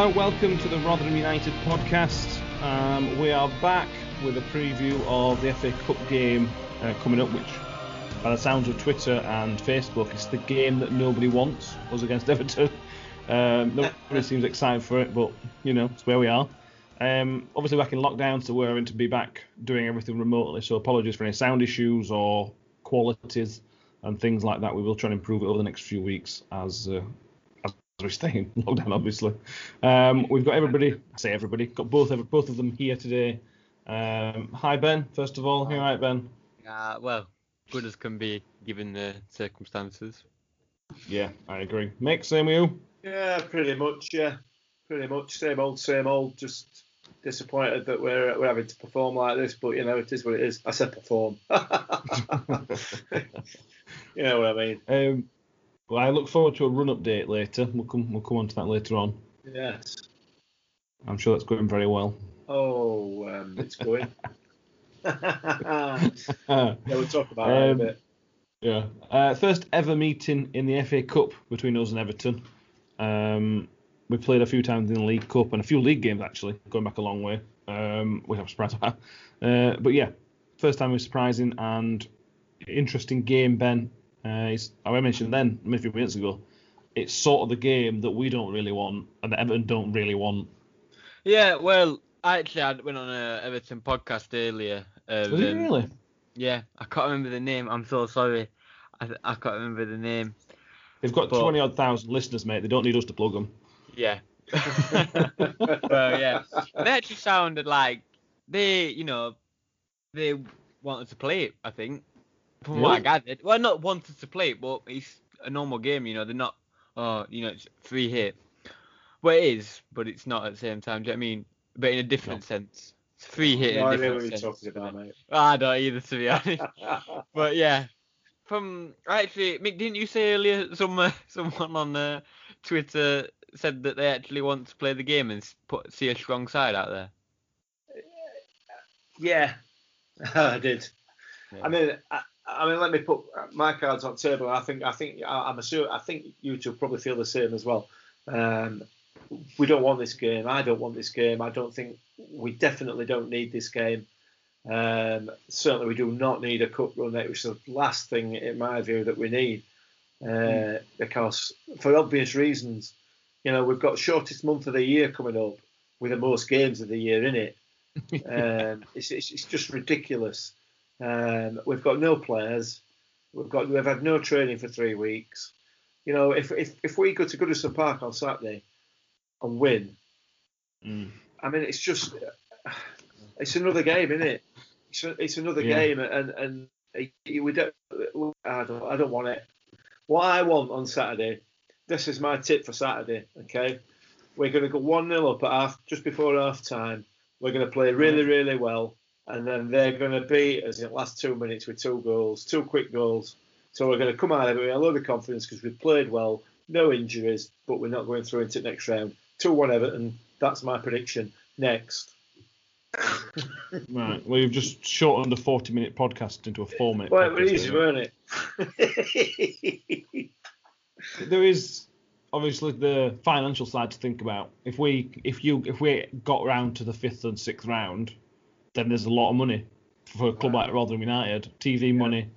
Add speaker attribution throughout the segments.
Speaker 1: Welcome to the Rotherham United podcast. Um, we are back with a preview of the FA Cup game uh, coming up, which, by the sounds of Twitter and Facebook, is the game that nobody wants us against Everton. Um, nobody seems excited for it, but you know, it's where we are. Um, obviously, back in lockdown, so we're having to be back doing everything remotely. So apologies for any sound issues or qualities and things like that. We will try and improve it over the next few weeks as uh, as we stay in lockdown, obviously. Um, we've got everybody, I say everybody, got both of, both of them here today. Um, hi Ben, first of all, you all right Ben?
Speaker 2: Uh, well, good as can be given the circumstances.
Speaker 1: Yeah, I agree. Mick, same with you.
Speaker 3: Yeah, pretty much. Yeah, pretty much. Same old, same old. Just disappointed that we're we're having to perform like this, but you know it is what it is. I said perform. you know what I mean?
Speaker 1: Um, well, I look forward to a run update later. We'll come we'll come on to that later on.
Speaker 3: Yes.
Speaker 1: I'm sure that's going very well.
Speaker 3: Oh, um, it's going. yeah, we'll talk about that in a
Speaker 1: Um,
Speaker 3: bit.
Speaker 1: Yeah. Uh, first ever meeting in the FA Cup between us and Everton. Um, we played a few times in the League Cup and a few league games actually, going back a long way, um, which I'm surprised about. Uh, but yeah, first time was surprising and interesting game, Ben. Uh, I mentioned then, a few minutes ago, it's sort of the game that we don't really want and that Everton don't really want.
Speaker 2: Yeah, well, I actually, I went on a Everton podcast earlier. Um,
Speaker 1: really?
Speaker 2: Yeah, I can't remember the name. I'm so sorry. I, I can't remember the name.
Speaker 1: They've got
Speaker 2: But-
Speaker 1: 20 odd thousand listeners, mate. They don't need us to plug them.
Speaker 2: Yeah. well, yeah. They actually sounded like they, you know, they wanted to play it. I think, from what I gathered. Well, not wanted to play it, but it's a normal game. You know, they're not. Oh, you know, it's free hit. Well, it is, but it's not at the same time. Do you know what I mean? But in a different sense. It's free hit in
Speaker 3: No
Speaker 2: a
Speaker 3: idea
Speaker 2: different
Speaker 3: what you're talking about, mate.
Speaker 2: I don't either, to be honest. But yeah, from actually, Mick, didn't you say earlier some uh, someone on uh, Twitter said that they actually want to play the game and put see a strong side out there?
Speaker 3: Yeah, I did.
Speaker 2: Yeah.
Speaker 3: I mean, I, I mean, let me put my cards on the table. I think, I think, I'm sure, I think you two probably feel the same as well. Um, we don't want this game. I don't want this game. I don't think we definitely don't need this game. Um, certainly, we do not need a cup run, which is the last thing, in my view, that we need. Uh, Because, for obvious reasons, you know, we've got shortest month of the year coming up with the most games of the year in it. um, it's, it's, it's just ridiculous. Um, we've got no players. We've got we've had no training for three weeks. You know, if if, if we go to Goodison Park on Saturday and win,
Speaker 1: Mm.
Speaker 3: I mean, it's just it's another game, isn't it? It's, it's another
Speaker 1: Yeah.
Speaker 3: game, and and we don't. I don't. I don't want it. What I want on Saturday. This is my tip for Saturday. Okay, we're going to go one 0 up at half, just before half time. We're going to play really, really well, and then they're going to beat us in the last two minutes with two goals, two quick goals. So we're going to come out of it with a load of confidence because we've played well, no injuries, but we're not going through into the next round. 2 1 Everton. That's my prediction. Next.
Speaker 1: Right. Well, you've just shortened a 40 minute podcast into a four minute
Speaker 3: Well, it was easy, weren't it?
Speaker 1: there is obviously the financial side to think about. If we if you if we got round to the fifth and sixth round, then there's a lot of money for a club like Rotherham United, TV money,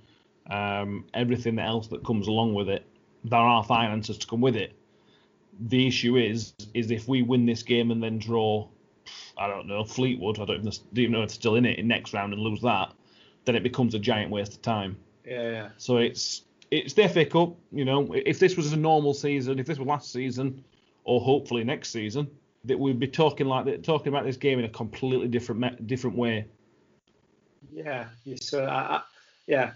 Speaker 1: um, everything else that comes along with it. There are finances to come with it. The issue is is if we win this game and then draw, I don't know Fleetwood, I don't even, even know if it's still in it in next round and lose that, then it becomes a giant waste of time.
Speaker 3: yeah, yeah.
Speaker 1: So it's it's the FA Cup. You know, if this was a normal season, if this was last season, or hopefully next season, that we'd be talking like that, talking about this game in a completely different different way.
Speaker 3: Yeah, yes, uh, I, I, yeah,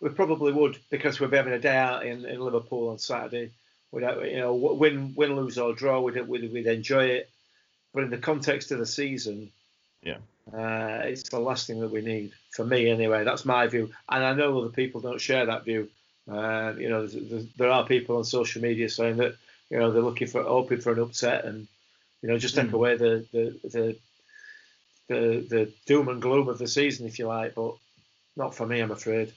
Speaker 3: we probably would because we'd be having a day out in, in Liverpool on Saturday. We'd, you know, win, win, lose or draw, we'd, we'd, we'd enjoy it. But in the context of the season,
Speaker 1: Yeah.
Speaker 3: uh, it's the last thing that we need for me anyway. That's my view, and I know other people don't share that view. Uh, you know, there's, there's, there are people on social media saying that you know they're looking for hoping for an upset and you know just take
Speaker 1: Mm.
Speaker 3: away the the, the the the doom and gloom of the season, if you like, but not for me, I'm afraid.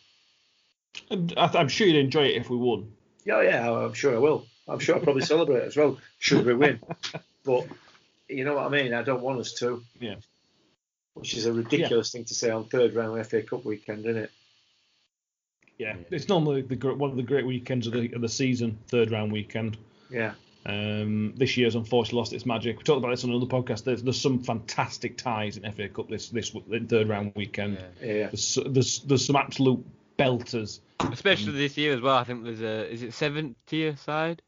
Speaker 1: And I, I'm sure you'd enjoy it if we won.
Speaker 3: Yeah, yeah, I'm sure I will. I'm sure I'll probably celebrate as well, should we win. But you know what I mean? I don't want us to.
Speaker 1: Yeah.
Speaker 3: Which is a ridiculous thing to say on third round FA Cup weekend, isn't it?
Speaker 1: Yeah, it's normally the one of the great weekends of the of the season, third round weekend.
Speaker 3: Yeah.
Speaker 1: Um, this year's unfortunately lost its magic. We talked about this on another podcast. There's, there's some fantastic ties in FA Cup this this third round weekend.
Speaker 2: Yeah.
Speaker 3: Yeah.
Speaker 1: There's, there's there's some absolute belters.
Speaker 2: Especially this year as well. I think there's a is it seventh tier side?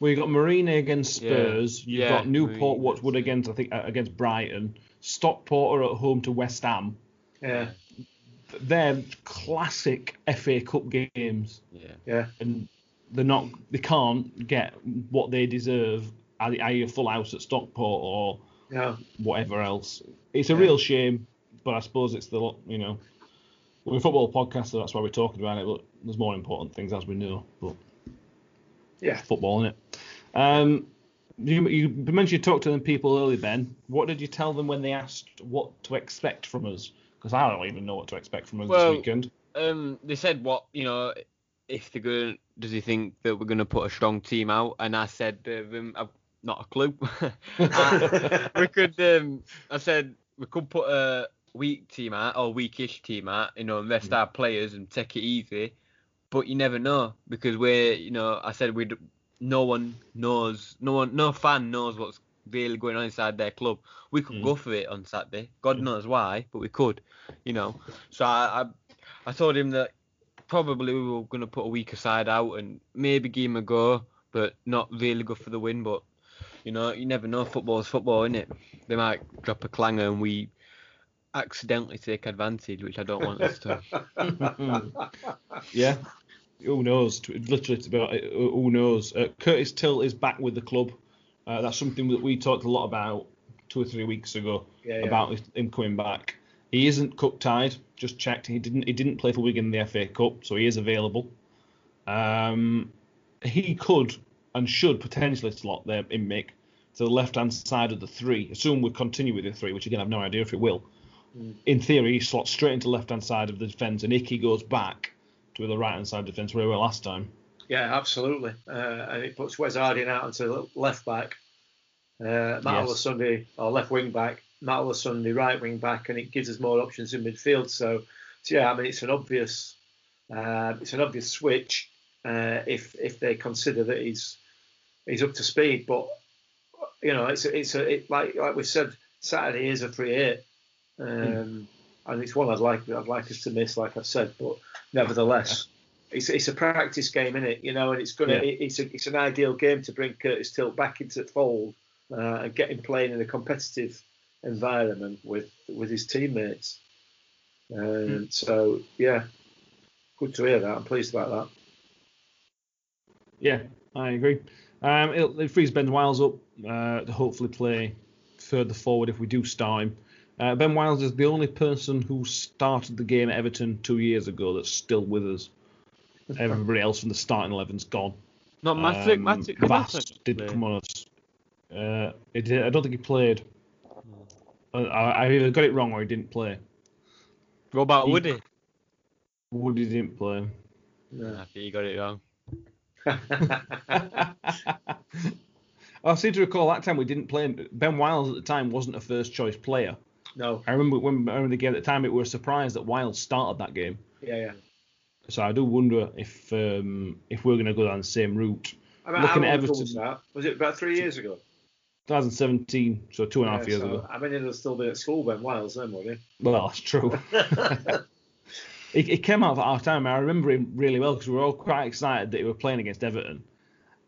Speaker 1: Well, you've got Marine against Spurs.
Speaker 2: Yeah.
Speaker 1: Spurs. You've
Speaker 2: Yeah,
Speaker 1: got Newport
Speaker 2: Marine
Speaker 1: Watford
Speaker 2: against-
Speaker 1: against I think uh, against Brighton. Stockport are at home to West Ham.
Speaker 3: Yeah.
Speaker 1: They're classic FA Cup games,
Speaker 2: Yeah.
Speaker 3: Yeah.
Speaker 1: and they're not. They can't get what they deserve. i.e. a full house at Stockport or
Speaker 3: Yeah.
Speaker 1: whatever else. It's a
Speaker 3: Yeah.
Speaker 1: real shame, but I suppose it's the lo- you know we're a football podcast, so that's why we're talking about it. But there's more important things as we know. But
Speaker 3: Yeah.
Speaker 1: football, innit? Um, you, you mentioned you talked to them people early, Ben. What did you tell them when they asked what to expect from us? Because I don't even know what to expect from us
Speaker 2: Well-
Speaker 1: this weekend.
Speaker 2: Um, they said what you know if they're going. Does he think that we're going to put a strong team out? And I said, um, I've not a clue. Uh, we could. Um, I said we could put a weak team out or weakish team out. You know, and rest our players and take it easy. But you never know because we're. You know, I said we. No one knows. No one. No fan knows what's really going on inside their club. We could
Speaker 1: Mm.
Speaker 2: go for it on Saturday. God knows why, but we could. You know. So I. I I told him that probably we were going to put a weaker side out and maybe give him a go, but not really go for the win. But you know, you never know. Football's football, isn't it? They might drop a clanger and we accidentally take advantage, which I don't want us to.
Speaker 1: yeah. Who knows? Literally, to be honest, who knows? Uh, Curtis Tilt is back with the club. Uh, that's something that we talked a lot about two or three weeks ago
Speaker 3: Yeah, yeah.
Speaker 1: about him coming back. He isn't cup tied. Just checked. He didn't. He didn't play for Wigan in the FA Cup, so he is available. Um, he could and should potentially slot there in Mick to the left hand side of the three. Assume we continue with the three, which again I've no idea if it will. In theory, he slots straight into left hand side of the defence, and Icky goes back to the right hand side of defence where we were last time.
Speaker 3: Yeah, absolutely. Uh, and it puts Wes Harding out onto left back, uh, Matt
Speaker 1: Yes.
Speaker 3: Olosunde or left wing back, Matt Olosunde right wing back, and it gives us more options in midfield. So, so yeah, I mean it's an obvious, uh, it's an obvious switch uh, if if they consider that he's he's up to speed. But you know, it's a, it's a it, like like we said, Saturday is a free hit, um, and it's one I'd like I'd like us to miss, like I've said. But nevertheless, it's it's a practice game, isn't it? You know, and it's gonna
Speaker 1: Yeah.
Speaker 3: it, it's a, it's an ideal game to bring Curtis Tilt back into the fold uh, and get him playing in a competitive environment with with his teammates. Um, So yeah, good to hear that. I'm pleased about that.
Speaker 1: Yeah, I agree. Um, it, it frees Ben Wiles up uh, to hopefully play further forward if we do start him. Uh, ben Wiles is the only person who started the game at Everton two years ago that's still with us. Everybody else from the starting eleven's gone.
Speaker 2: Not Matic.
Speaker 1: Um,
Speaker 2: Matic.
Speaker 1: Vast did come on us. Uh, it did, I don't think he played. I, I either got it wrong or he didn't play.
Speaker 2: What about
Speaker 1: He-
Speaker 2: Woody?
Speaker 1: Woody didn't play.
Speaker 2: Yeah, I think you got it wrong.
Speaker 1: I seem to recall that time we didn't play him. Ben Wiles at the time wasn't a first choice player.
Speaker 3: no,
Speaker 1: I remember when I remember the game at the time, it was were surprised that Wiles started that game.
Speaker 3: yeah, yeah.
Speaker 1: So I do wonder if um, if we're going to go down the same route.
Speaker 3: I mean,
Speaker 1: Looking
Speaker 3: how
Speaker 1: at
Speaker 3: long
Speaker 1: Everton-
Speaker 3: was that? Was it about three years ago?
Speaker 1: 2017, so two and a half
Speaker 3: Yeah,
Speaker 1: years
Speaker 3: so,
Speaker 1: ago.
Speaker 3: I mean, he'll still be at school Ben Wiles then, won't he?
Speaker 1: Well, that's true. it, it came out at our time. I remember him really well because we were all quite excited that he was playing against Everton,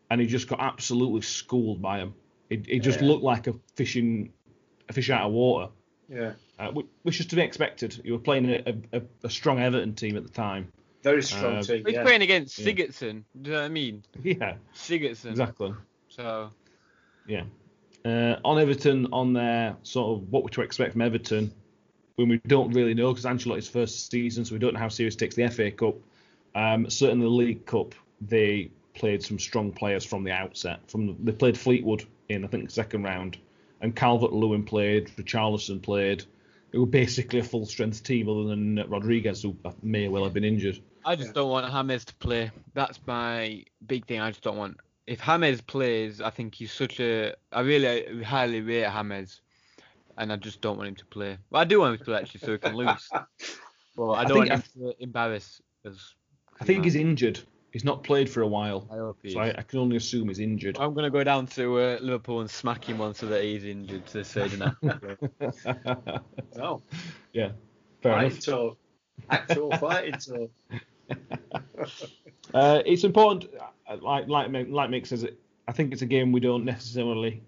Speaker 1: and he just got absolutely schooled by him. It, it just
Speaker 3: Yeah.
Speaker 1: looked like a fishing a fish out of water,
Speaker 3: Yeah,
Speaker 1: uh, which is to be expected. You were playing a, a, a strong Everton team at the time.
Speaker 3: very strong
Speaker 1: Uh,
Speaker 3: team.
Speaker 2: He's
Speaker 3: yeah.
Speaker 2: playing against
Speaker 1: Yeah.
Speaker 2: Sigurdsson. Do you know what I mean?
Speaker 1: Yeah,
Speaker 2: Sigurdsson.
Speaker 1: exactly.
Speaker 2: So
Speaker 1: Yeah. Uh, on Everton, on their sort of what we're to expect from Everton, when we don't really know because Ancelotti's first season, so we don't know how serious takes the FA Cup. Um, certainly the League Cup, they played some strong players from the outset. From the, they played Fleetwood in I think second round, and Calvert Lewin played, Richarlison played. It was basically a full strength team other than Rodriguez, who may well have been injured.
Speaker 2: I just don't want James to play. That's my big thing. I just don't want. If James plays, I think he's such a. I really highly rate James, and I just don't want him to play. But I do want him to play actually, so he can lose. But I
Speaker 1: I
Speaker 2: don't
Speaker 1: think
Speaker 2: want him to embarrass us.
Speaker 1: I think
Speaker 2: Yeah.
Speaker 1: he's injured. He's not played for a while,
Speaker 2: I hope he
Speaker 1: so
Speaker 2: is.
Speaker 1: I, I can only assume he's injured.
Speaker 2: I'm gonna go down to uh, Liverpool and smack him one so that he's injured to say that.
Speaker 3: No,
Speaker 1: yeah, fair
Speaker 3: fighting
Speaker 1: enough.
Speaker 3: talk. Actual fighting talk.
Speaker 1: Uh, it's important, uh, like like like Mick says, it. I think it's a game we don't necessarily,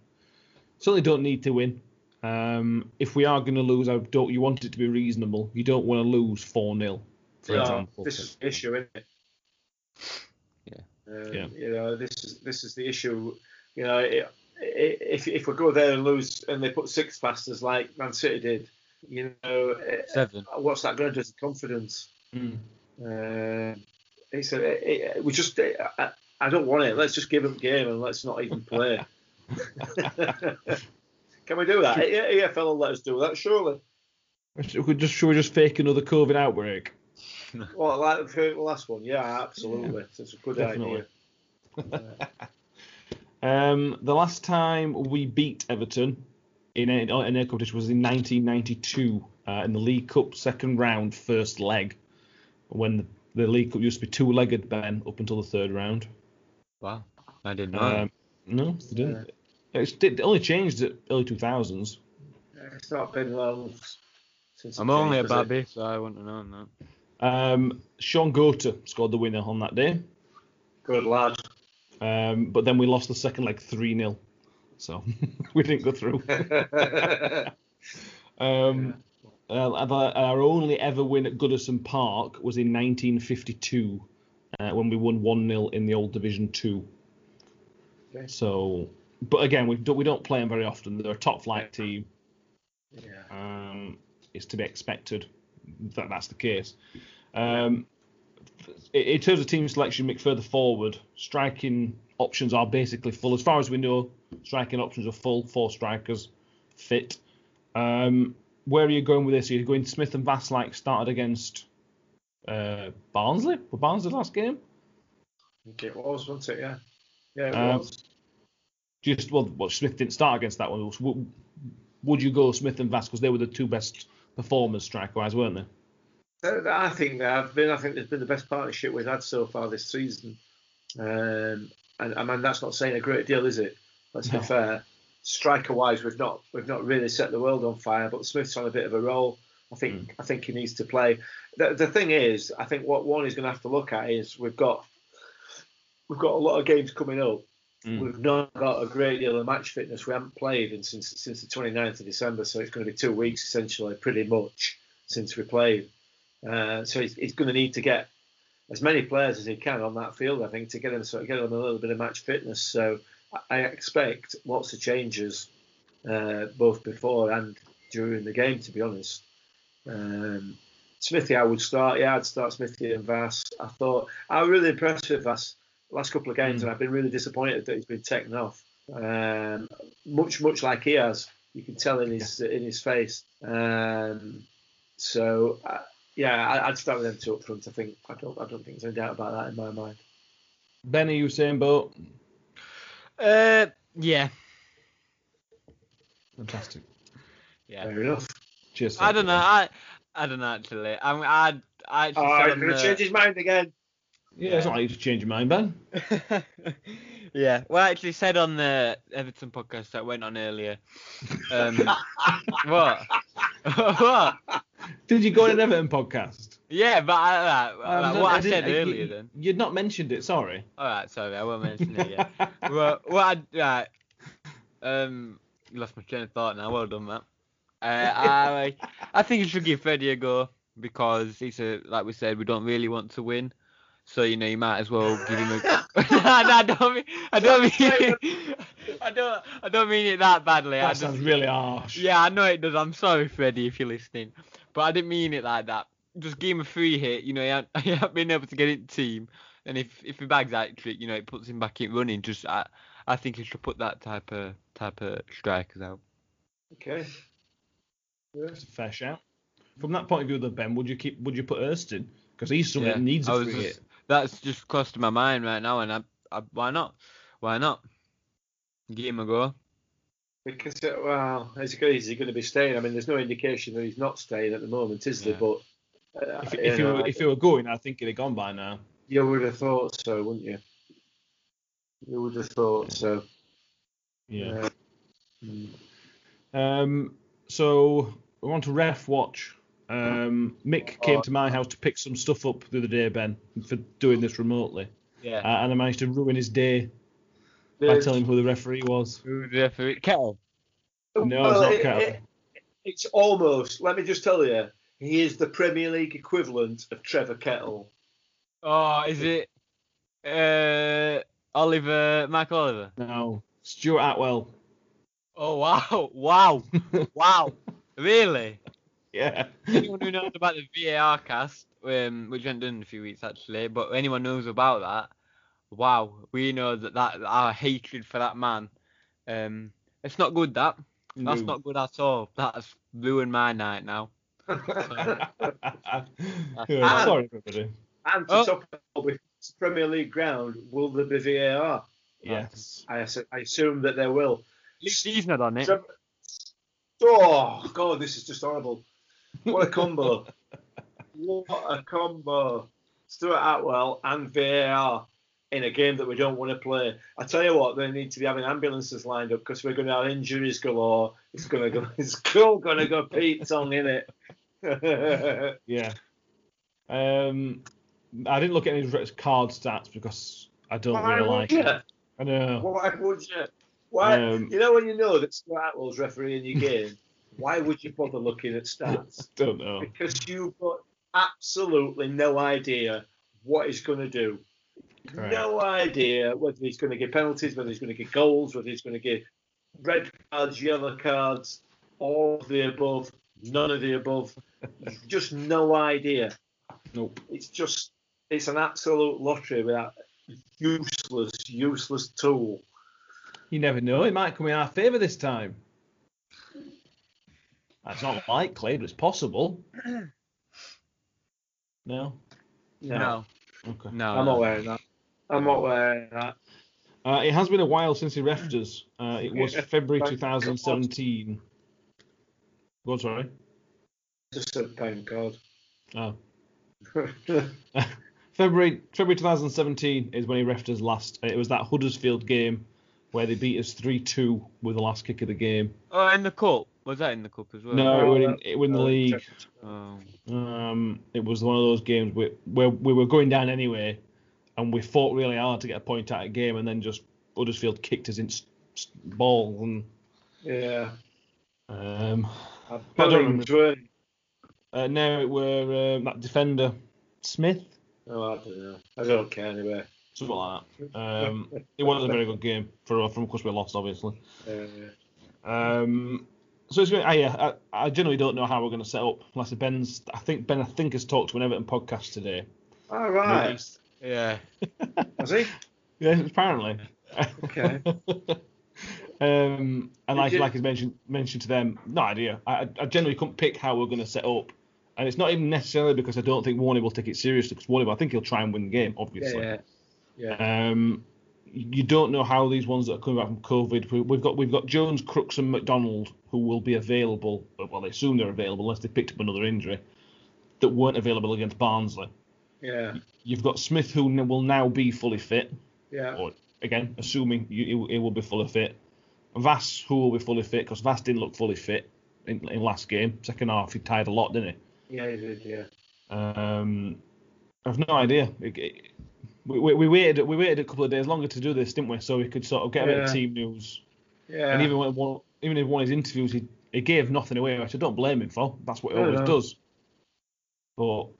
Speaker 1: certainly don't need to win. Um, if we are going to lose, I don't. You want it to be reasonable. You don't want to lose four 0 for
Speaker 3: No,
Speaker 1: example.
Speaker 3: this is the issue, isn't it?
Speaker 2: Yeah.
Speaker 3: Um,
Speaker 1: Yeah.
Speaker 3: You know, this is this is the issue. You know, i i if if we go there and lose, and they put six past us like Man City did, you know, eh,
Speaker 2: Seven.
Speaker 3: what's that going to do to confidence?
Speaker 1: Mm.
Speaker 3: Uh, it's a, it, it- we just. I, I don't want it. Let's just give them game and let's not even play. Can we do that? E- EFL will let us do that, surely.
Speaker 1: Should we just should we just fake another COVID outbreak?
Speaker 3: Well, like the last one, yeah, absolutely. It's a good
Speaker 1: Definitely.
Speaker 3: idea.
Speaker 1: Um, the last time we beat Everton in a, in a competition was in 1992 uh, in the League Cup second round, first leg, when the, the League Cup used to be two-legged Ben up until the third round.
Speaker 2: Wow, I didn't know.
Speaker 1: Um, no, it didn't. It's, it only changed at early 2000s.
Speaker 3: It's not been long since.
Speaker 2: I'm only a
Speaker 3: changed, has it?
Speaker 2: so I wouldn't have known that.
Speaker 1: Um, Shaun Goater scored the winner on that day,
Speaker 3: Good lad.
Speaker 1: um, but then we lost the second leg 3 0. So we didn't go through. Um, uh, our, our only ever win at Goodison Park was in 1952 uh, when we won 1 0 in the old Division 2.
Speaker 3: Okay.
Speaker 1: So, but again, we don't, we don't play them very often. They're a top flight team.
Speaker 3: yeah.
Speaker 1: Um, it's to be expected that that's the case. Um, in, terms of team selection, Mick, further forward, striking options are basically full. As far as we know, striking options are full. Four strikers fit. Um, where are you going with this? Are you going Smith and Vass like started against uh, Barnsley? Were Barnsley last game?
Speaker 3: I think it was, wasn't it? Yeah. Yeah, it
Speaker 1: Um,
Speaker 3: was.
Speaker 1: Just well, well, Smith didn't start against that one. Would, would you go Smith and Vass because they were the two best performers striker-wise, weren't they?
Speaker 3: Th- th- I think they have been. I think it's been the best partnership we've had so far this season. Um, and I mean, that's not saying a great deal, is it? Let's
Speaker 1: No.
Speaker 3: be fair. Striker wise, we've not we've not really set the world on fire. But Smith's on a bit of a roll. I think I think he needs to play. The, the thing is, I think what one is going to have to look at is we've got we've got a lot of games coming up.
Speaker 1: Mm.
Speaker 3: We've not got a great deal of match fitness. We haven't played in, since since the 29th of December, so it's going to be two weeks essentially, pretty much since we played. Uh, so he's, he's going to need to get as many players as he can on that field, I think, to get him sort of get him a little bit of match fitness. So I I expect lots of changes uh, both before and during the game, to be honest. Um, Smithy, I would start. Yeah, I'd start Smithy and Vass. I thought I was really impressed with Vass last couple of games,
Speaker 1: Mm.
Speaker 3: and I've been really disappointed that he's been taken off. Um, much, much like he has, you can tell in his in his face. Um, so uh, yeah, I, I'd start with them two up front. I think I don't I don't think there's any doubt about that in my mind.
Speaker 1: Ben, are you saying boat?
Speaker 2: Uh, yeah,
Speaker 1: Fantastic.
Speaker 2: yeah.
Speaker 3: Fair enough.
Speaker 1: Cheers.
Speaker 2: I don't know. I I don't know actually. I mean, I I actually
Speaker 3: Oh, he's going to change his mind again.
Speaker 1: Yeah, it's not like you to change your mind, Ben.
Speaker 2: yeah. Well, I actually said on the Everton podcast that went on earlier. Um, what? what?
Speaker 1: Did you go on an Everton podcast?
Speaker 2: Yeah, but I, uh,
Speaker 1: Um,
Speaker 2: like, what I,
Speaker 1: didn't-
Speaker 2: said
Speaker 1: you-
Speaker 2: earlier then.
Speaker 1: You'd not mentioned it, sorry.
Speaker 2: All right, sorry, I won't mention it yet. well, what I right, um, lost my train of thought now. Well done, Matt. Uh, I I think you should give Freddie a go because he's a like we said we don't really want to win, so you know you might as well give him a. no, no, I don't mean I don't mean I don't I don't mean it that badly. I
Speaker 1: That
Speaker 2: just,
Speaker 1: sounds really harsh.
Speaker 2: yeah, I know it does. I'm sorry, Freddie, if you're listening, but I didn't mean it like that. Just give him a free hit. You know, he hasn't, he hasn't been able to get it team, and if if he bags that trick, you know, it puts him back in running. Just I I think he should put that type of type of strikers out.
Speaker 3: Okay.
Speaker 1: It's a fair shout. From that point of view, though, Ben, would you keep? Would you put Erston? Because he's someone
Speaker 2: Yeah,
Speaker 1: that needs
Speaker 2: I
Speaker 1: a
Speaker 2: was
Speaker 1: free
Speaker 2: just-
Speaker 1: hit.
Speaker 2: That's just close to my mind right now, and I, I why not? Why not? Give him a go.
Speaker 3: Because uh, well, is he, is he going to be staying? I mean, there's no indication that he's not staying at the moment, is there?
Speaker 1: Yeah.
Speaker 3: But uh,
Speaker 1: If,
Speaker 3: you
Speaker 1: if, he
Speaker 3: know,
Speaker 1: were, if he were going, I think he'd have gone by now.
Speaker 3: you would have thought so, wouldn't you? You would have thought so.
Speaker 1: Yeah.
Speaker 3: Mm.
Speaker 1: Um. So we want to ref watch. Um, Mick came to my house to pick some stuff up the other day, Ben, for doing this remotely,
Speaker 2: Yeah.
Speaker 1: uh, and I managed to ruin his day by
Speaker 3: The-
Speaker 1: telling him who the referee was.
Speaker 2: Who the referee? Kettle.
Speaker 1: No, it's
Speaker 3: Well,
Speaker 1: not
Speaker 3: it-
Speaker 1: Kettle.
Speaker 3: it- it's almost. Let me just tell you, he is the Premier League equivalent of Trevor Kettle.
Speaker 2: Oh, is it? Uh, Oliver, Mike Oliver.
Speaker 1: No, Stuart Atwell.
Speaker 2: Oh wow, wow, wow! Really?
Speaker 1: Yeah.
Speaker 2: Anyone who knows about the VAR cast, um, which we haven't done in a few weeks actually, but anyone knows about that, wow, we know that that our hatred for that man, um, it's not good. That that's
Speaker 1: No.
Speaker 2: not good at all. That's ruined my night now.
Speaker 1: Yeah, sorry, everybody.
Speaker 3: And to
Speaker 2: Oh.
Speaker 3: top it all, with Premier League ground, will there be VAR?
Speaker 1: Yes.
Speaker 3: I, I assume that there will.
Speaker 2: He's not on it.
Speaker 3: Trevor- Oh God, this is just horrible. What a combo! what a combo! Stuart Atwell and VAR in a game that we don't want to play. I tell you what, they need to be having ambulances lined up because we're going to have injuries galore. It's going to go. It's all going to go Pete Tong in it.
Speaker 1: Yeah. Um, I didn't look at his card stats because I don't
Speaker 3: Why
Speaker 1: really like
Speaker 3: you?
Speaker 1: it. I know.
Speaker 3: Why would you? Why?
Speaker 1: Um,
Speaker 3: you know when you know that Stuart Atwell's refereeing your game, why would you bother looking at stats?
Speaker 1: Don't know.
Speaker 3: Because you've got absolutely no idea what he's going to do.
Speaker 1: Correct.
Speaker 3: No idea whether he's going to give penalties, whether he's going to give goals, whether he's going to give red cards, yellow cards, all of the above, none of the above. just no idea.
Speaker 1: Nope.
Speaker 3: It's just, it's an absolute lottery with that useless, useless tool.
Speaker 1: You never know. It might come in our favour this time. That's not likely, but it's possible. No.
Speaker 2: No,
Speaker 1: Okay.
Speaker 2: no.
Speaker 3: I'm
Speaker 2: no.
Speaker 3: not wearing that. I'm not wearing that.
Speaker 1: Uh, it has been a while since he refed us. Uh, it was February 2017. Go on, sorry.
Speaker 3: Just a thank God.
Speaker 1: Oh. February February 2017 is when he refed us last. It was that Huddersfield game where they beat us 3-2 with the last kick of the game.
Speaker 2: Oh, in the cup. Was that in the cup as well?
Speaker 1: No, it was in, it was in the
Speaker 3: Uh,
Speaker 1: league.
Speaker 2: Oh.
Speaker 1: Um, it was one of those games where, where we were going down anyway, and we fought really hard to get a point out of the game, and then just Huddersfield kicked us in s- s- ball. And
Speaker 3: Yeah.
Speaker 1: um,
Speaker 3: I
Speaker 1: I don't
Speaker 3: Bellingham, weren't
Speaker 1: uh, now it were um, that defender Smith,
Speaker 3: Oh, I don't know. I don't care anyway.
Speaker 1: Something like that. Um, it wasn't a very good game for from of course we lost obviously.
Speaker 3: Uh,
Speaker 1: Um, so it's, I, yeah, I, I generally don't know how we're going to set up. Unless Ben's, I think Ben, I think has talked to an Everton podcast today.
Speaker 3: All right.
Speaker 2: Yeah.
Speaker 3: Has he?
Speaker 1: Yeah, apparently.
Speaker 3: Okay.
Speaker 1: um, and
Speaker 3: Did
Speaker 1: like
Speaker 3: you-
Speaker 1: like I mentioned mentioned to them, no idea. I, I generally couldn't pick how we're going to set up, and it's not even necessarily because I don't think Warney will take it seriously. Because Warney, I think he'll try and win the game, obviously.
Speaker 3: yeah. Yeah.
Speaker 1: Um, you don't know how these ones that are coming back from COVID. we- We've got we've got Jones, Crooks, and MacDonald who will be available. Well, they assume they're available unless they picked up another injury that weren't available against Barnsley.
Speaker 3: Yeah.
Speaker 1: You've got Smith who will now be fully fit,
Speaker 3: Yeah.
Speaker 1: or again assuming you, he, will- he will be fully fit. Vass who will be fully fit because Vass didn't look fully fit in, in last game. Second half he tired a lot, didn't he?
Speaker 3: Yeah, he did. Yeah.
Speaker 1: Um, I've no idea. It- it- we, we, we waited we waited a couple of days longer to do this, didn't we? So we could sort of get a bit of team news.
Speaker 3: Yeah.
Speaker 1: And even when one, even in one of his interviews, he, he gave nothing away, which I don't blame him for. That's what he
Speaker 3: No,
Speaker 1: always
Speaker 3: no.
Speaker 1: does. But no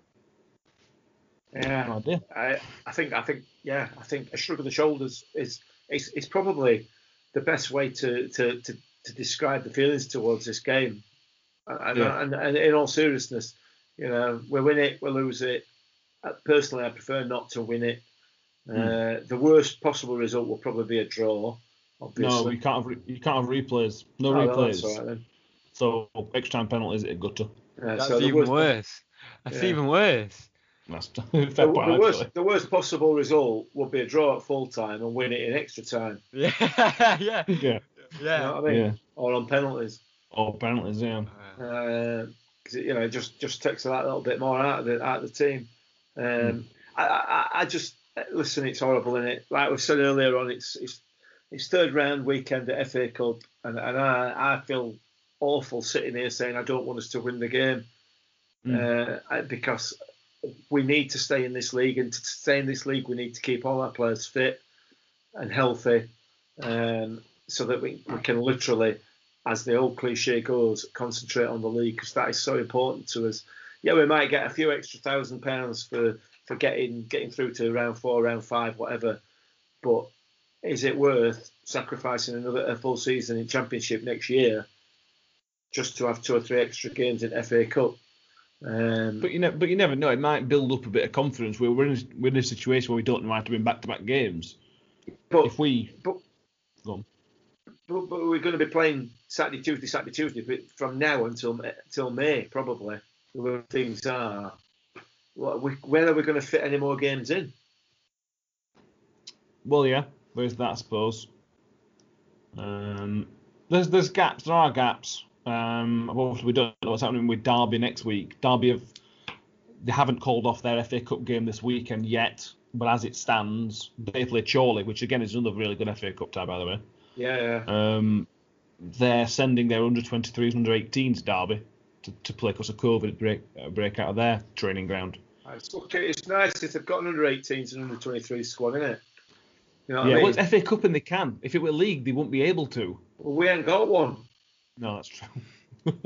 Speaker 3: yeah.
Speaker 1: idea.
Speaker 3: I, I think I think yeah I think a shrug of the shoulders is is, is probably the best way to, to, to, to describe the feelings towards this game. And,
Speaker 1: Yeah.
Speaker 3: and, and in all seriousness, you know, we win it, we lose it. Personally, I prefer not to win it. Uh, the worst possible result will probably be a draw. Obviously.
Speaker 1: No, you can't have re- you can't have replays. No
Speaker 3: Oh, well,
Speaker 1: replays.
Speaker 3: that's all right then.
Speaker 1: So extra time penalties at gutter.
Speaker 3: Yeah,
Speaker 2: That's
Speaker 3: so
Speaker 2: even
Speaker 3: worst,
Speaker 2: worse. That's
Speaker 3: Yeah.
Speaker 2: even worse.
Speaker 1: That's
Speaker 3: The,
Speaker 1: fair
Speaker 3: the worst,
Speaker 1: actually.
Speaker 3: the worst possible result would be a draw at full time and win it in extra time.
Speaker 2: Yeah. yeah.
Speaker 1: Yeah,
Speaker 2: yeah.
Speaker 3: You know what I mean?
Speaker 1: yeah.
Speaker 3: Or on penalties.
Speaker 1: Or penalties, yeah.
Speaker 3: because you know it just just takes that little bit more out of the out of the team. Um, I, I I just listen. It's horrible, isn't it? Like we said earlier on, it's it's it's third round weekend at FA Cup, and and I I feel awful sitting here saying I don't want us to win the game uh, because we need to stay in this league, and to stay in this league, we need to keep all our players fit and healthy, um, so that we, we can literally, as the old cliche goes, concentrate on the league because that is so important to us. Yeah, we might get a few extra thousand pounds for for getting getting through to round four, round five, whatever, but is it worth sacrificing another a full season in Championship next year just to have two or three extra games in FA Cup? Um,
Speaker 1: But you know, but you never know. It might build up a bit of confidence. We're in, a- we're in a situation where we don't know how to win back-to-back games.
Speaker 3: but
Speaker 1: If we,
Speaker 3: but, but, but we're going to be playing Saturday, Tuesday, Saturday, Tuesday but from now until until May probably. The way things are, we, where are we going to fit any more games in?
Speaker 1: well, yeah, there's that, I suppose. Um, there's there's gaps. There are gaps. Um, obviously we don't know what's happening with Derby next week. Derby have they haven't called off their FA Cup game this weekend yet, but as it stands, they play Chorley, which again is another really good FA Cup tie, by the way.
Speaker 3: Yeah, yeah.
Speaker 1: Um, they're sending their under 23s, under 18s Derby to, to play because of COVID break uh, break out of their training ground.
Speaker 3: It's okay. It's nice if they've got an under 18s and under 23 squad, isn't it? You know what
Speaker 1: yeah,
Speaker 3: I mean?
Speaker 1: well, it's FA Cup and they can. If it were league, they wouldn't be able to.
Speaker 3: well, we ain't got one.
Speaker 1: No, that's true.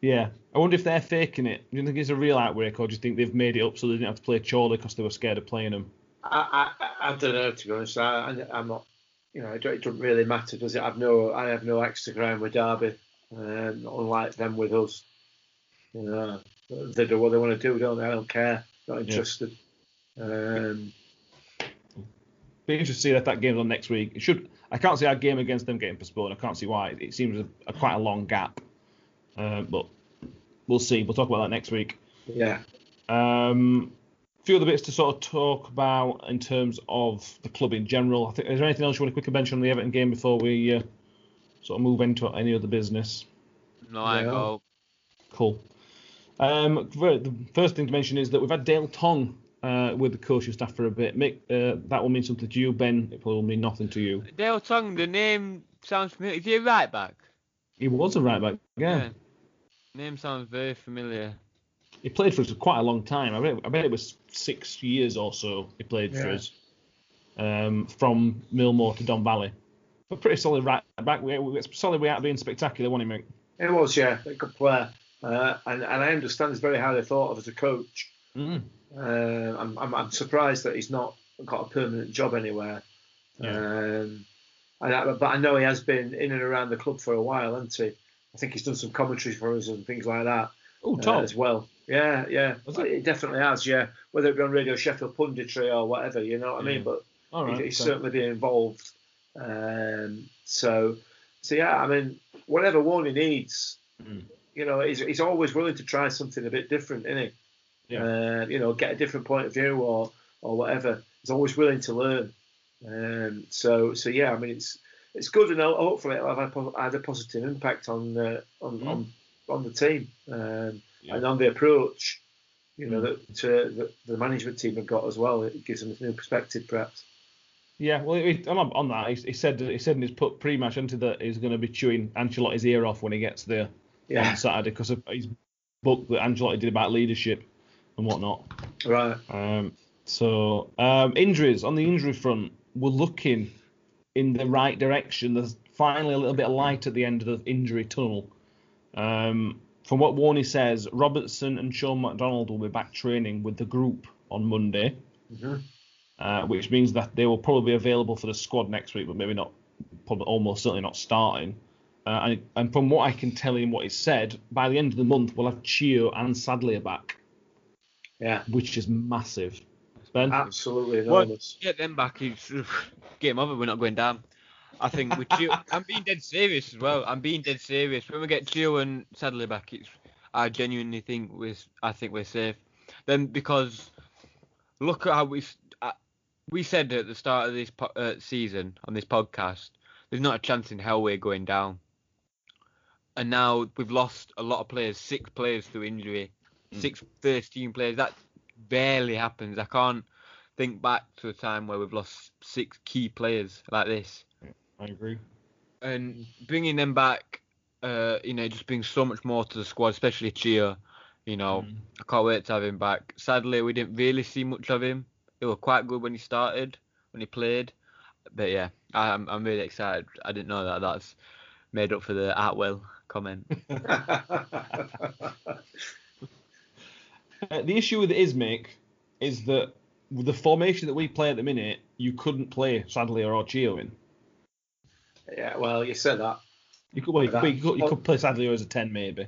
Speaker 1: yeah, I wonder if they're faking it. Do you think it's a real outbreak, or do you think they've made it up so they didn't have to play Chorley because they were scared of playing them?
Speaker 3: I, I, I don't know to be honest. I, I'm not. You know, it, don't- it doesn't really matter, does it? I've no, I have no extra ground with Derby, um, unlike them with us. You know, they do what they want to do, don't they? I don't care. Not interested. Um,
Speaker 1: Be interested to see if that game's on next week. It should. I can't see our game against them getting postponed. I can't see why. It seems a, a quite a long gap, uh, but we'll see. We'll talk about that next week.
Speaker 3: yeah.
Speaker 1: Um, a few other bits to sort of talk about in terms of the club in general. I think, is there anything else you want to quickly mention on the Everton game before we uh, sort of move into any other business?
Speaker 2: No, I
Speaker 3: Yeah.
Speaker 2: go.
Speaker 1: Cool. Um, the first thing to mention is that we've had Dale Tonge uh, with the coaching staff for a bit. Mick, uh, that will mean something to you, Ben. It probably will mean nothing to you.
Speaker 2: Dale Tonge, the name sounds familiar. Is he a right back?
Speaker 1: He was a right back. Yeah.
Speaker 2: Name sounds very familiar.
Speaker 1: He played for us for quite a long time. I bet, I bet it was six years or so he played for us. Um, from Millmoor to Don Valley. But pretty solid right back. We, we, solid without being spectacular, wasn't he, Mick?
Speaker 3: It was, yeah, a good player. Uh, and, and I understand he's very highly thought of as a coach.
Speaker 1: Mm.
Speaker 3: Uh, I'm, I'm, I'm surprised that he's not got a permanent job anywhere.
Speaker 1: Yeah.
Speaker 3: Um, And I, but I know he has been in and around the club for a while, hasn't he? I think he's done some commentaries for us and things like that
Speaker 1: Oh,
Speaker 3: uh,
Speaker 1: Tom.
Speaker 3: as well. Yeah, yeah,
Speaker 1: it?
Speaker 3: it definitely has. Yeah, whether it be on Radio Sheffield punditry or whatever, you know what I mean. But
Speaker 1: right.
Speaker 3: he- he's
Speaker 1: okay.
Speaker 3: certainly been involved. Um, so, so yeah, I mean, whatever Warney needs,
Speaker 1: Mm.
Speaker 3: You know, he's, he's always willing to try something a bit different, isn't he?
Speaker 1: Yeah.
Speaker 3: Uh, you know, get a different point of view or or whatever. He's always willing to learn. Um, so, so yeah, I mean, it's it's good, and ho- hopefully it'll have a, had a positive impact on uh, on,
Speaker 1: Mm.
Speaker 3: on on the team um,
Speaker 1: Yeah.
Speaker 3: and on the approach. You know
Speaker 1: Mm.
Speaker 3: that, uh, that the management team have got as well. It gives them a new perspective, perhaps.
Speaker 1: Yeah, well, he, on, that, he, he said he said in his put pre-match into that he's going to be chewing Ancelotti's ear off when he gets there
Speaker 3: Yeah,
Speaker 1: on Saturday because of his book that Ancelotti did about leadership and whatnot.
Speaker 3: right.
Speaker 1: Um, so um, injuries on the injury front, we're looking in the right direction. There's finally a little bit of light at the end of the injury tunnel. Um, from what Warney says, Robertson and Shaun MacDonald will be back training with the group on Monday,
Speaker 3: Mhm.
Speaker 1: uh, which means that they will probably be available for the squad next week, but maybe not, probably almost certainly not starting. Uh, and, and from what I can tell in what he said, by the end of the month we'll have Chio and Sadlier back,
Speaker 3: Yeah,
Speaker 1: which is massive. Ben?
Speaker 3: absolutely
Speaker 2: Well,
Speaker 3: enormous.
Speaker 2: get them back. It's game over. We're not going down. I think with Gio, I'm being dead serious as well. I'm being dead serious. When we get Gio and Sadlier back, it's I genuinely think we're I think we're safe. Then because look at how we uh, we said at the start of this po- uh, season on this podcast, there's not a chance in hell we're going down. And now we've lost a lot of players, six players through injury, six first team players. That barely happens. I can't think back to a time where we've lost six key players like this.
Speaker 1: I agree.
Speaker 2: And bringing them back, uh, you know, just brings so much more to the squad, especially Chia. You know,
Speaker 1: Mm.
Speaker 2: I can't wait to have him back. Sadly, we didn't really see much of him. He was quite good when he started, when he played. But yeah, I'm I'm really excited. I didn't know that that's made up for the Atwell comment.
Speaker 1: Uh, the issue with Ismik is that with the formation that we play at the minute, you couldn't play Sadlier or Chio in.
Speaker 3: yeah, well, you said that.
Speaker 1: You could, well, you, could, you, could, you could play Sadlier as a 10 maybe.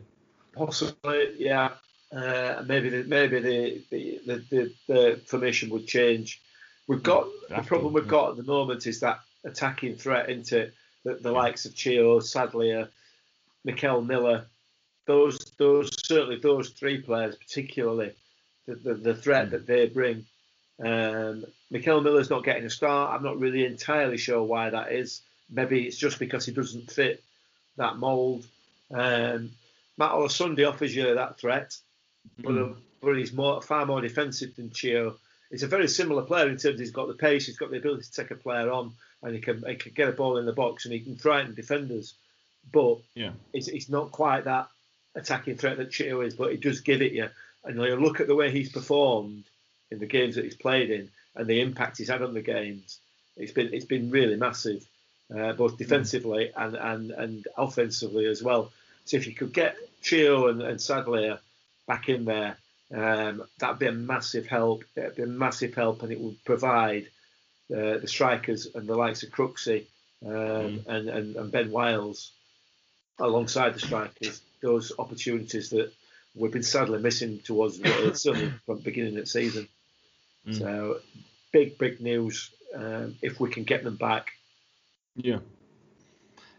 Speaker 3: Possibly, yeah. Uh, maybe the, maybe the, the, the, the, the formation would change. We've got the
Speaker 1: Have to,
Speaker 3: problem we've
Speaker 1: yeah.
Speaker 3: got at the moment is that attacking threat into the, the likes of Chio, Sadlier, Mickel Miller. Those those certainly those three players particularly the, the, the threat that they bring. Um, Mickel Miller's not getting a start. I'm not really entirely sure why that is. Maybe it's just because he doesn't fit that mould. Um, Matt Olosunde offers you that threat, but, uh, but he's more far more defensive than Chio. He's a very similar player in terms of he's got the pace, he's got the ability to take a player on, and he can he can get a ball in the box and he can frighten defenders. But
Speaker 1: Yeah.
Speaker 3: it's, it's not quite that attacking threat that Chio is, but he does give it you. And you look at the way he's performed in the games that he's played in and the impact he's had on the games. It's been it's been really massive, uh, both defensively and, and, and offensively as well. So if you could get Chio and, and Sadlier back in there, um, that'd be a massive help. It'd be a massive help, and it would provide uh, the strikers and the likes of Crooksy um, and, and, and Ben Wiles alongside the strikers those opportunities that we've been sadly missing towards the, certainly from the beginning of the season.
Speaker 1: Mm.
Speaker 3: So big, big news um, if we can get them back.
Speaker 1: Yeah.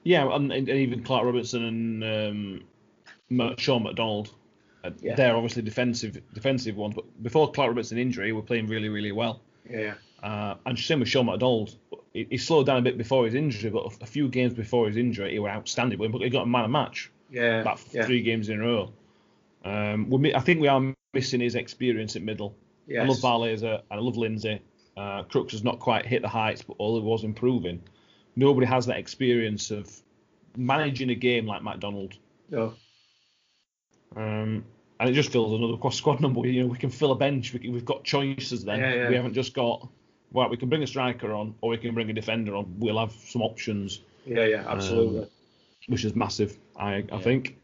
Speaker 1: Yeah, and, and even Clark Robertson and um, Shaun MacDonald, uh,
Speaker 3: Yeah.
Speaker 1: they're obviously defensive defensive ones. But before Clark Robertson injury, we're playing really, really well.
Speaker 3: Yeah,
Speaker 1: Uh, and same with Shaun MacDonald. He, he slowed down a bit before his injury, but a, few games before his injury, he was outstanding. But he got a man of match
Speaker 3: yeah,
Speaker 1: about
Speaker 3: yeah.
Speaker 1: three games in a row. Um, we, I think we are missing his experience at middle. I love
Speaker 3: Yes.
Speaker 1: Barlaser and I love Lindsay. Uh, Crooks has not quite hit the heights, but all he was improving. Nobody has that experience of managing a game like MacDonald.
Speaker 3: No,
Speaker 1: Um, and it just fills another squad number. You know, we can fill a bench. We can, we've got choices then.
Speaker 3: Yeah, yeah.
Speaker 1: We haven't just got. Well, we can bring a striker on, or we can bring a defender on. We'll have some options,
Speaker 3: yeah, yeah, absolutely.
Speaker 1: Um, which is massive. I I think.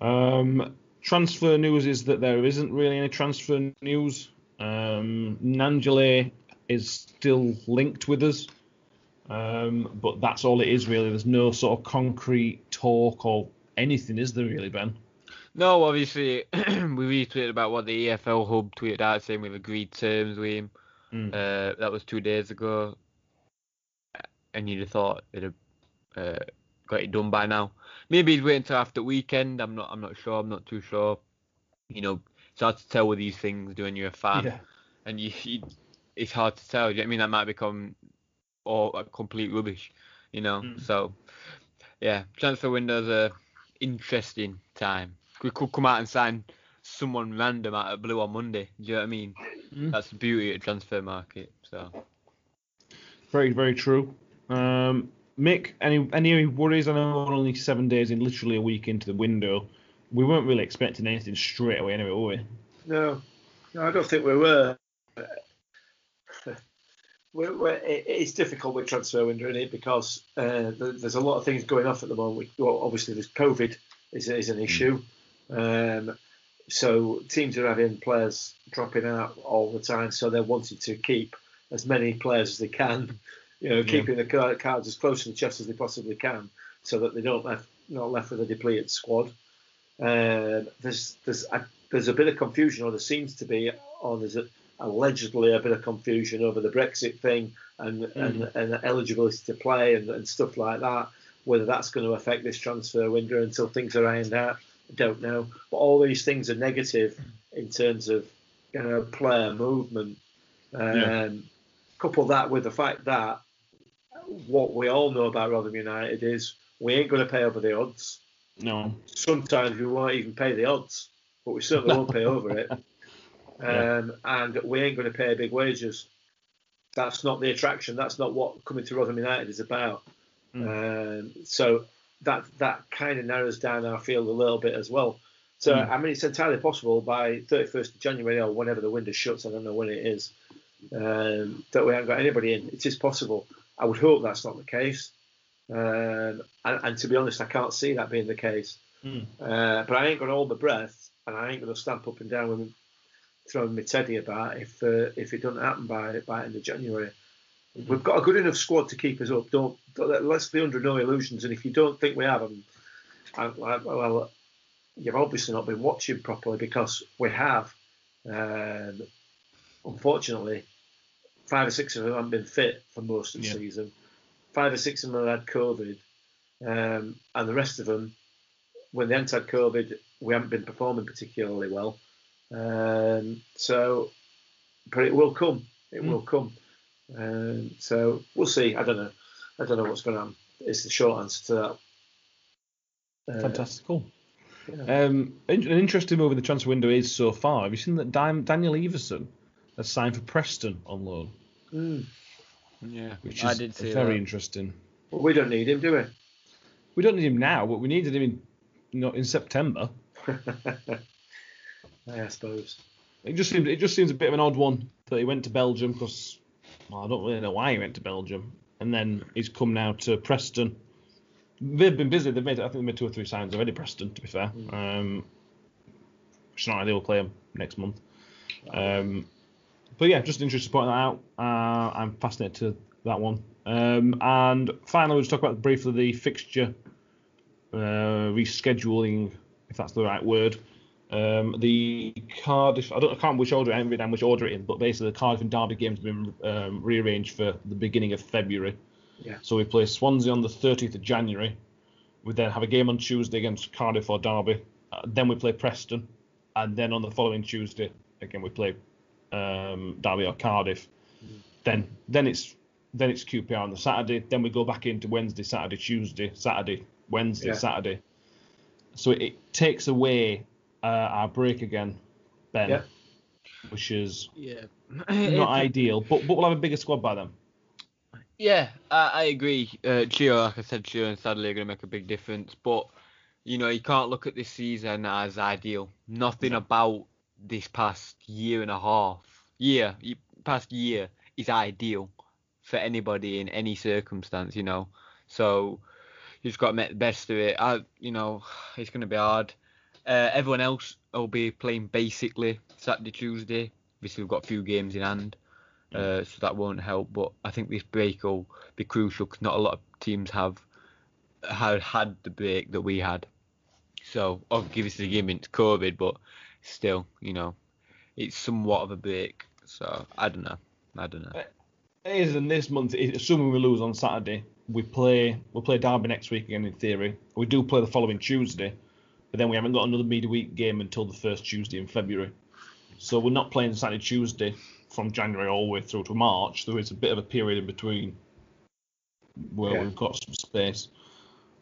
Speaker 1: Um, transfer news is that there isn't really any transfer news. Um, Nangele is still linked with us. Um, but that's all it is really. There's no sort of concrete talk or anything, is there really, Ben?
Speaker 2: No, obviously we retweeted about what the EFL hub tweeted out saying we've agreed terms with him.
Speaker 1: Mm.
Speaker 2: Uh, that was two days ago, and you'd have thought it'd have uh, got it done by now. Maybe he's waiting until after the weekend. I'm not. I'm not sure. I'm not too sure. You know, it's hard to tell with these things when you're a fan,
Speaker 1: Yeah.
Speaker 2: and you, you, it's hard to tell. Do you know what I mean? That might become all a complete rubbish. You know.
Speaker 1: Mm.
Speaker 2: So, yeah, transfer window's a interesting time. We could come out and sign someone random out of blue on Monday. Do you know what I mean?
Speaker 1: Mm.
Speaker 2: That's the beauty of transfer market. So.
Speaker 1: Very, very true. Um, Mick, any any worries? I know we're only seven days in, literally a week into the window. We weren't really expecting anything straight away, anyway, were we?
Speaker 3: No, no, I don't think we were. We're, we're, it, it's difficult with transfer window, is it? Because uh, there- there's a lot of things going off at the moment. Well, obviously, there's COVID is, is an issue. Um, so teams are having players dropping out all the time, so they're wanting to keep as many players as they can. You know, keeping the cards as close to the chest as they possibly can, so that they don't left not left with a depleted squad. Um, there's there's a, there's a bit of confusion, or there seems to be, or there's a, allegedly a bit of confusion over the Brexit thing and and, and eligibility to play and, and stuff like that. Whether that's going to affect this transfer window until things are ironed out, don't know. But all these things are negative in terms of know, player movement. Um,
Speaker 1: Yeah.
Speaker 3: Couple that with the fact that what we all know about Rotherham United is we ain't going to pay over the odds
Speaker 1: No.
Speaker 3: sometimes we won't even pay the odds, but we certainly won't pay over it.
Speaker 1: Yeah.
Speaker 3: Um, and we ain't going to pay big wages. That's not the attraction. That's not what coming to Rotherham United is about. Um, so that that kind of narrows down our field a little bit as well. So
Speaker 1: Mm.
Speaker 3: I mean, it's entirely possible by 31st of January or whenever the window shuts. I don't know when it is um, that we haven't got anybody in. It is possible. I would hope that's not the case. Um, and, and to be honest, I can't see that being the case.
Speaker 1: Mm.
Speaker 3: Uh, but I ain't going to hold my breath, and I ain't going to stamp up and down with throwing my teddy about if uh, if it doesn't happen by by end of January. We've got a good enough squad to keep us up. Don't, don't let's be under no illusions. And if you don't think we have them, well, you've obviously not been watching properly because we have. Um, unfortunately, five or six of them haven't been fit for most of the
Speaker 1: Yeah.
Speaker 3: season. Five or six of them have had COVID, um, and the rest of them, when they had COVID, we haven't been performing particularly well. Um, so, but it will come. It
Speaker 1: Mm.
Speaker 3: will come. Um, so we'll see. I don't know. I don't know what's going on. happen. It's the short answer to that. Uh,
Speaker 1: Fantastic. Cool.
Speaker 3: yeah.
Speaker 1: Um, an interesting move in the transfer window is so far. Have you seen that Daniel Iversen has signed for Preston on loan,
Speaker 3: Mm.
Speaker 2: Yeah,
Speaker 1: which
Speaker 2: I
Speaker 1: is
Speaker 2: did see
Speaker 1: very
Speaker 2: that.
Speaker 1: interesting.
Speaker 3: Well, we don't need him, do we?
Speaker 1: We don't need him now, but we needed him in, you know, in September.
Speaker 3: I suppose.
Speaker 1: It just seems it just seems a bit of an odd one that he went to Belgium because well, I don't really know why he went to Belgium, and then he's come now to Preston. They've been busy. They've made I think they made two or three signs already. Preston, to be fair, um, which is not ideal. We'll play them next month. Um, but yeah, just interested to point that out. Uh, I'm fascinated to that one. Um, and finally, we'll just talk about briefly the fixture uh, rescheduling, if that's the right word. Um, the Cardiff, I don't, I can't which order, I haven't written which order it in, but basically the Cardiff and Derby games have been um, rearranged for the beginning of February.
Speaker 3: Yeah.
Speaker 1: So we play Swansea on the 30th of January. We then have a game on Tuesday against Cardiff or Derby. Uh, then we play Preston, and then on the following Tuesday again we play um, Derby or Cardiff. Then then it's then it's QPR on the Saturday. Then we go back into Wednesday, Saturday, Tuesday, Saturday, Wednesday,
Speaker 3: Yeah.
Speaker 1: Saturday. So it, it takes away uh, our break again, Ben,
Speaker 3: Yeah.
Speaker 1: which is
Speaker 2: Yeah.
Speaker 1: not ideal. But but we'll have a bigger squad by then.
Speaker 2: Yeah, I, I agree. Uh, Chio, like I said, Chio and Sadlier are going to make a big difference. But, you know, you can't look at this season as ideal. Nothing about this past year and a half, year, past year is ideal for anybody in any circumstance, you know. So you just got to make the best of it. I, you know, it's going to be hard. Uh, everyone else will be playing basically Saturday, Tuesday. Obviously, we've got a few games in hand. uh, so that won't help. But I think this break will be crucial because not a lot of teams have had had the break that we had. So obviously, the game into COVID, but still, you know, it's somewhat of a break. So I don't know. I don't know.
Speaker 1: It is, and this month, assuming we lose on Saturday, we play we'll play Derby next week again in theory. We do play the following Tuesday, but then we haven't got another midweek game until the first Tuesday in February. So we're not playing Saturday Tuesday from January all the way through to March. There is a bit of a period in between where
Speaker 3: Yeah.
Speaker 1: we've got some space.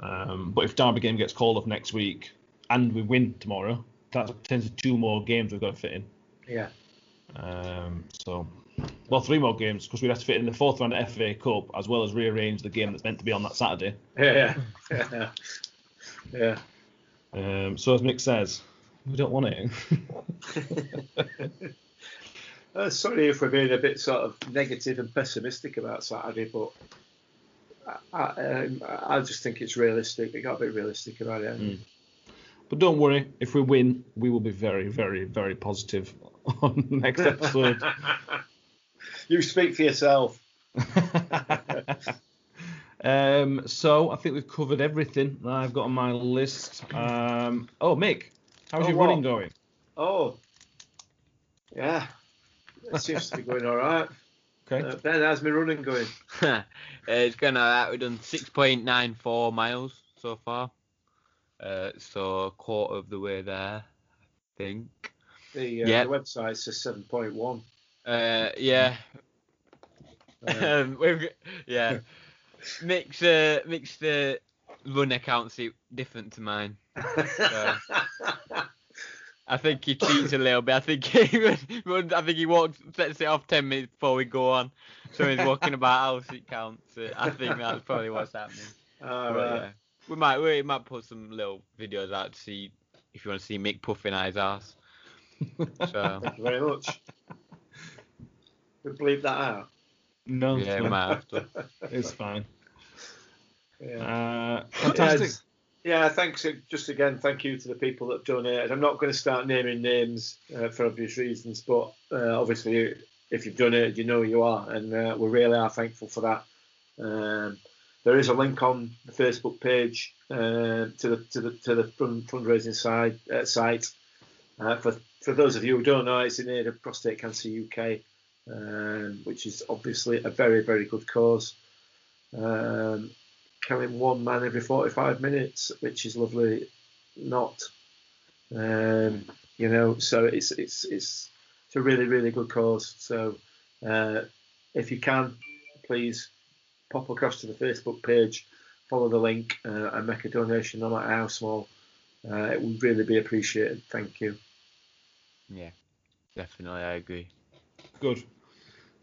Speaker 1: Um, but if Derby game gets called off next week and we win tomorrow, that's potentially two more games we've got to fit in.
Speaker 3: Yeah.
Speaker 1: Um, so, well, three more games because we'd have to fit in the fourth round of FA Cup as well as rearrange the game that's meant to be on that Saturday.
Speaker 3: Yeah. Yeah. yeah.
Speaker 1: Um, so as Mick says, we don't want it.
Speaker 3: Uh, sorry if we're being a bit sort of negative and pessimistic about Saturday, but I, I, um, I just think it's realistic. We got to be realistic about it.
Speaker 1: Mm. but don't worry, if we win, we will be very, very, very positive on the next episode.
Speaker 3: you speak for yourself.
Speaker 1: Um, so I think we've covered everything that I've got on my list. Um, oh, Mick, how's
Speaker 3: Oh,
Speaker 1: your
Speaker 3: what?
Speaker 1: running going?
Speaker 3: Oh, yeah. It seems to be going all right.
Speaker 1: Okay.
Speaker 3: Uh, ben, how's my running going?
Speaker 2: Uh, it's going alright. We've done 6.94 miles so far. Uh, so a quarter of the way there, I think.
Speaker 3: The, uh,
Speaker 2: Yeah.
Speaker 3: the website says 7.1.
Speaker 2: Uh, yeah.
Speaker 3: Uh,
Speaker 2: um, we've yeah. Mix uh, mix the run account see different to mine. I think he cheats a little bit. I think he runs, I think he walks sets it off ten minutes before we go on. So he's walking about house it counts. Uh, I think that's probably what's happening.
Speaker 3: all
Speaker 2: But,
Speaker 3: right.
Speaker 2: yeah. We might we might put some little videos out to see if you want to see Mick puffing out his ass. So
Speaker 3: Thank you very much. We bleep that out.
Speaker 1: No, it's
Speaker 2: yeah, we
Speaker 1: fine.
Speaker 2: might have to.
Speaker 1: It's fine.
Speaker 3: Yeah.
Speaker 1: Uh, fantastic.
Speaker 3: Yes. Yeah, thanks. uh, Just again, thank you to the people that donated. I'm not going to start naming names uh, for obvious reasons, but uh, obviously, if you've donated, you know who you are, and uh, we really are thankful for that. Um, there is a link on the Facebook page uh, to the to the to the fund, fundraising side uh, site. Uh, for for those of you who don't know, it's in aid of Prostate Cancer UK, um, which is obviously a very very good cause. Um, killing one man every 45 minutes, which is lovely. Not, um, you know, so it's it's it's it's a really really good cause. So uh, if you can, please pop across to the Facebook page, follow the link, uh, and make a donation, no matter how small. Uh, it would really be appreciated. Thank you.
Speaker 2: Yeah, definitely, I agree.
Speaker 1: Good.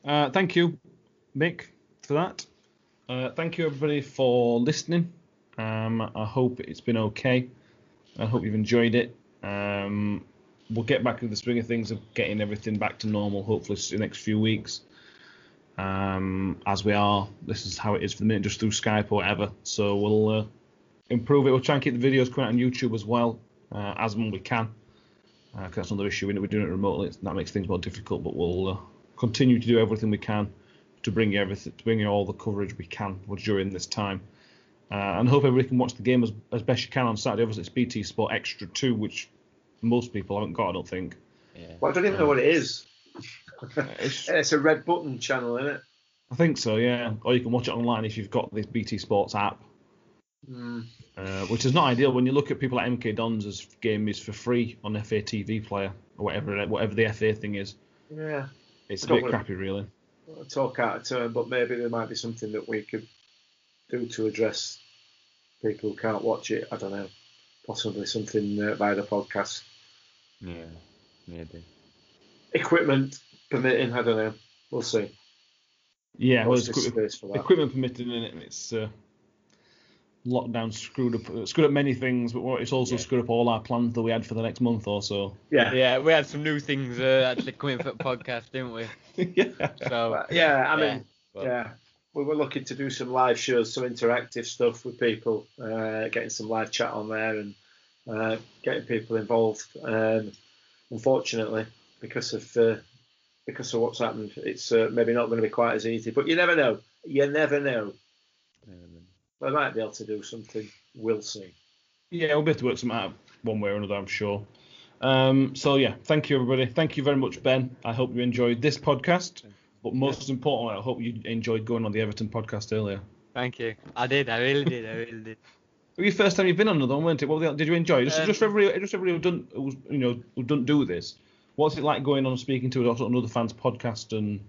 Speaker 1: Uh, thank you, Mick, for that. Uh, thank you, everybody, for listening. Um, I hope it's been okay. I hope you've enjoyed it. Um, we'll get back to the swing of things of getting everything back to normal, hopefully, in the next few weeks. Um, as we are, this is how it is for the minute, just through Skype or whatever. So we'll uh, improve it. We'll try and keep the videos coming out on YouTube as well, uh, as when we can. Uh 'cause that's another issue. We're doing it remotely. It's- That makes things more difficult, but we'll uh, continue to do everything we can to bring you everything, to bring you all the coverage we can during this time. Uh, and hope everybody can watch the game as, as best you can on Saturday. Obviously, it's BT Sport Extra 2, which most people haven't got, I don't think.
Speaker 2: Yeah.
Speaker 3: Well, I don't even know what it is.
Speaker 1: It's,
Speaker 3: It's a red button channel, isn't it?
Speaker 1: I think so, yeah. Or you can watch it online if you've got this BT Sports app,
Speaker 3: Mm.
Speaker 1: uh, which is not ideal when you look at people like MK Dons' as game is for free on FA TV player or whatever whatever the FA thing is.
Speaker 3: Yeah.
Speaker 1: It's a
Speaker 3: Don't
Speaker 1: bit crappy, really.
Speaker 3: talk out of turn, but maybe there might be something that we could do to address people who can't watch it. I don't know. Possibly something uh, via the podcast.
Speaker 2: Yeah, maybe.
Speaker 3: Equipment permitting, I don't know. We'll see.
Speaker 1: Yeah, well, it's
Speaker 3: this
Speaker 1: equipment,
Speaker 3: space for that.
Speaker 1: equipment permitted in it, and it's uh, lockdown screwed up uh, screwed up many things, but it's also
Speaker 2: Yeah.
Speaker 1: screwed up all our plans that we had for the next month or so.
Speaker 3: Yeah.
Speaker 2: Yeah, we had some new things uh, actually coming for the podcast, didn't we?
Speaker 1: yeah.
Speaker 2: So
Speaker 3: But, yeah, I
Speaker 2: Yeah,
Speaker 3: mean,
Speaker 2: well-
Speaker 3: yeah. We were looking to do some live shows, some interactive stuff with people, uh, getting some live chat on there and uh, getting people involved. Um, unfortunately, because of uh, because of what's happened, it's uh, maybe not going to be quite as easy. But you never know. You never know. They might be able to do something. We'll see.
Speaker 1: Yeah, we'll be able to work something out one way or another, I'm sure. Um, so yeah, thank you everybody. Thank you very much, Ben. I hope you enjoyed this podcast, but most importantly, I hope you enjoyed going on the Everton podcast earlier.
Speaker 2: Thank you. I did. I really did. I really did.
Speaker 1: It was your first time you've been on another one, wasn't it? What were the- did you enjoy? Just,
Speaker 2: Um,
Speaker 1: just for everybody, just everybody who don't, who's, you know, who don't do this. What's it like going on speaking to another fans podcast and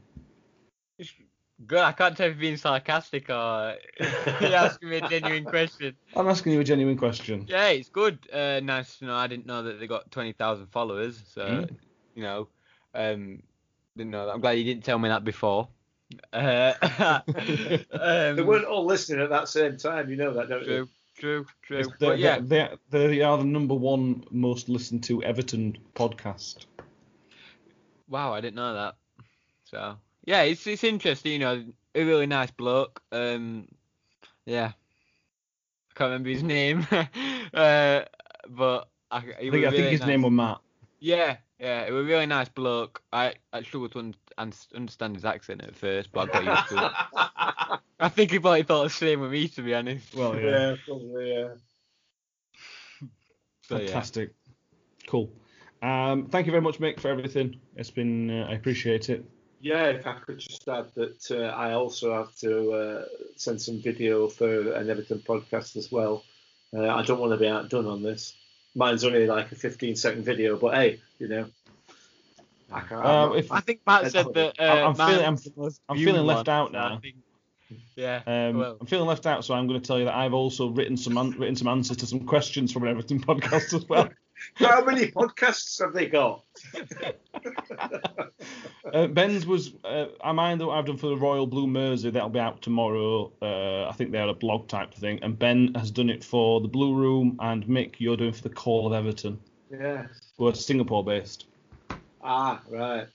Speaker 2: Good. I can't tell if you're being sarcastic or you're asking me a genuine question.
Speaker 1: I'm asking you a genuine question.
Speaker 2: Yeah, it's good. Uh, nice to know. I didn't know that they got 20,000 followers. So,
Speaker 1: Mm.
Speaker 2: you know, um, didn't know that. I'm glad you didn't tell me that before. Uh,
Speaker 3: they
Speaker 2: um,
Speaker 3: weren't all listening at that same time. You know that, don't
Speaker 2: you? true, true,
Speaker 1: true.
Speaker 2: But yeah,
Speaker 1: they, they, they are the number one most listened to Everton podcast.
Speaker 2: wow, I didn't know that. So, yeah, it's it's interesting. You know, a really nice bloke. Um, yeah, I can't remember his name, uh, but I,
Speaker 1: I think, I think his
Speaker 2: nice.
Speaker 1: name was Matt.
Speaker 2: Yeah, yeah, it was a really nice bloke. I, I struggled to un- un- understand his accent at first, but I got used to it. I think he probably thought the same with me, to be honest.
Speaker 1: Well, yeah,
Speaker 3: yeah, probably, yeah.
Speaker 2: So, yeah.
Speaker 1: fantastic, cool. Um, thank you very much, Mick, for everything. It's been, uh, I appreciate it.
Speaker 3: Yeah, if I could just add that uh, I also have to uh, send some video for an Everton podcast as well. Uh, I don't want to be outdone on this. Mine's only like a 15 second video, but hey, you know. I, can't,
Speaker 1: Um, if-
Speaker 2: I think Matt said that. Uh,
Speaker 1: I'm feeling-
Speaker 2: mine's the most
Speaker 1: I'm feeling left out now.
Speaker 2: yeah.
Speaker 1: Um,
Speaker 2: well,
Speaker 1: I'm feeling left out, so I'm going to tell you that I've also written some an- written some answers to some questions from an Everton podcast as well.
Speaker 3: How many podcasts have they got?
Speaker 1: Uh, Ben's was uh, I mind that I've done for the Royal Blue Mersey. That'll be out tomorrow. Uh, I think they're a blog type thing. And Ben has done it for the Blue Room, and Mick, you're doing for the Call of Everton,
Speaker 3: Yes.
Speaker 1: who are Singapore based,
Speaker 3: Ah, right.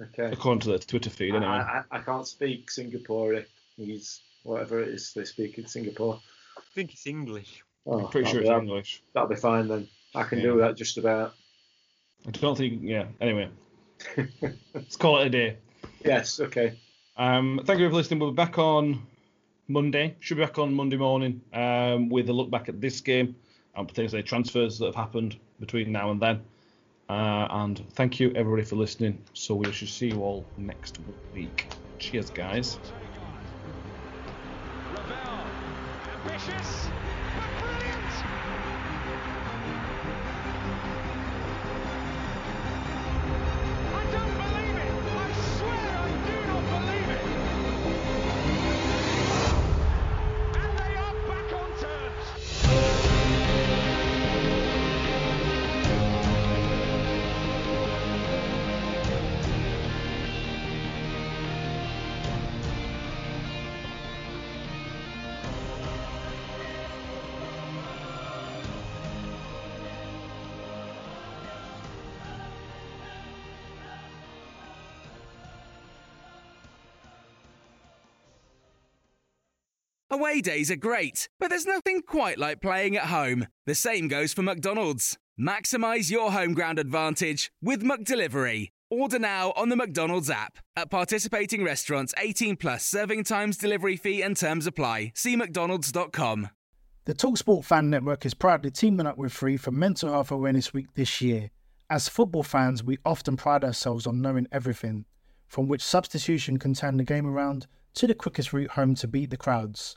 Speaker 3: Okay.
Speaker 1: according to the Twitter feed. Anyway,
Speaker 3: I, I, I can't speak Singaporean. He's whatever it is they speak in Singapore.
Speaker 2: I think it's English.
Speaker 3: Oh,
Speaker 1: I'm pretty
Speaker 3: that'll
Speaker 1: sure
Speaker 3: be-
Speaker 1: it's English.
Speaker 3: That'll be fine then. I can
Speaker 1: Yeah.
Speaker 3: do that just about.
Speaker 1: I don't think. Yeah. Anyway, let's call it a day.
Speaker 3: yes. Okay.
Speaker 1: Um, thank you for listening. We'll be back on Monday. Should be back on Monday morning um, with a look back at this game and potentially transfers that have happened between now and then. Uh, and thank you everybody for listening. So we should see you all next week. Cheers, guys.
Speaker 4: Ravel, ambitious,
Speaker 5: Away days are great, but there's nothing quite like playing at home. The same goes for McDonald's. Maximize your home ground advantage with McDelivery. Order now on the McDonald's app. At participating restaurants, 18 plus serving times, delivery fee, and terms apply. See McDonald's.com.
Speaker 6: The Talksport Fan Network is proudly teaming up with Free for Mental Health Awareness Week this year. As football fans, we often pride ourselves on knowing everything, from which substitution can turn the game around to the quickest route home to beat the crowds.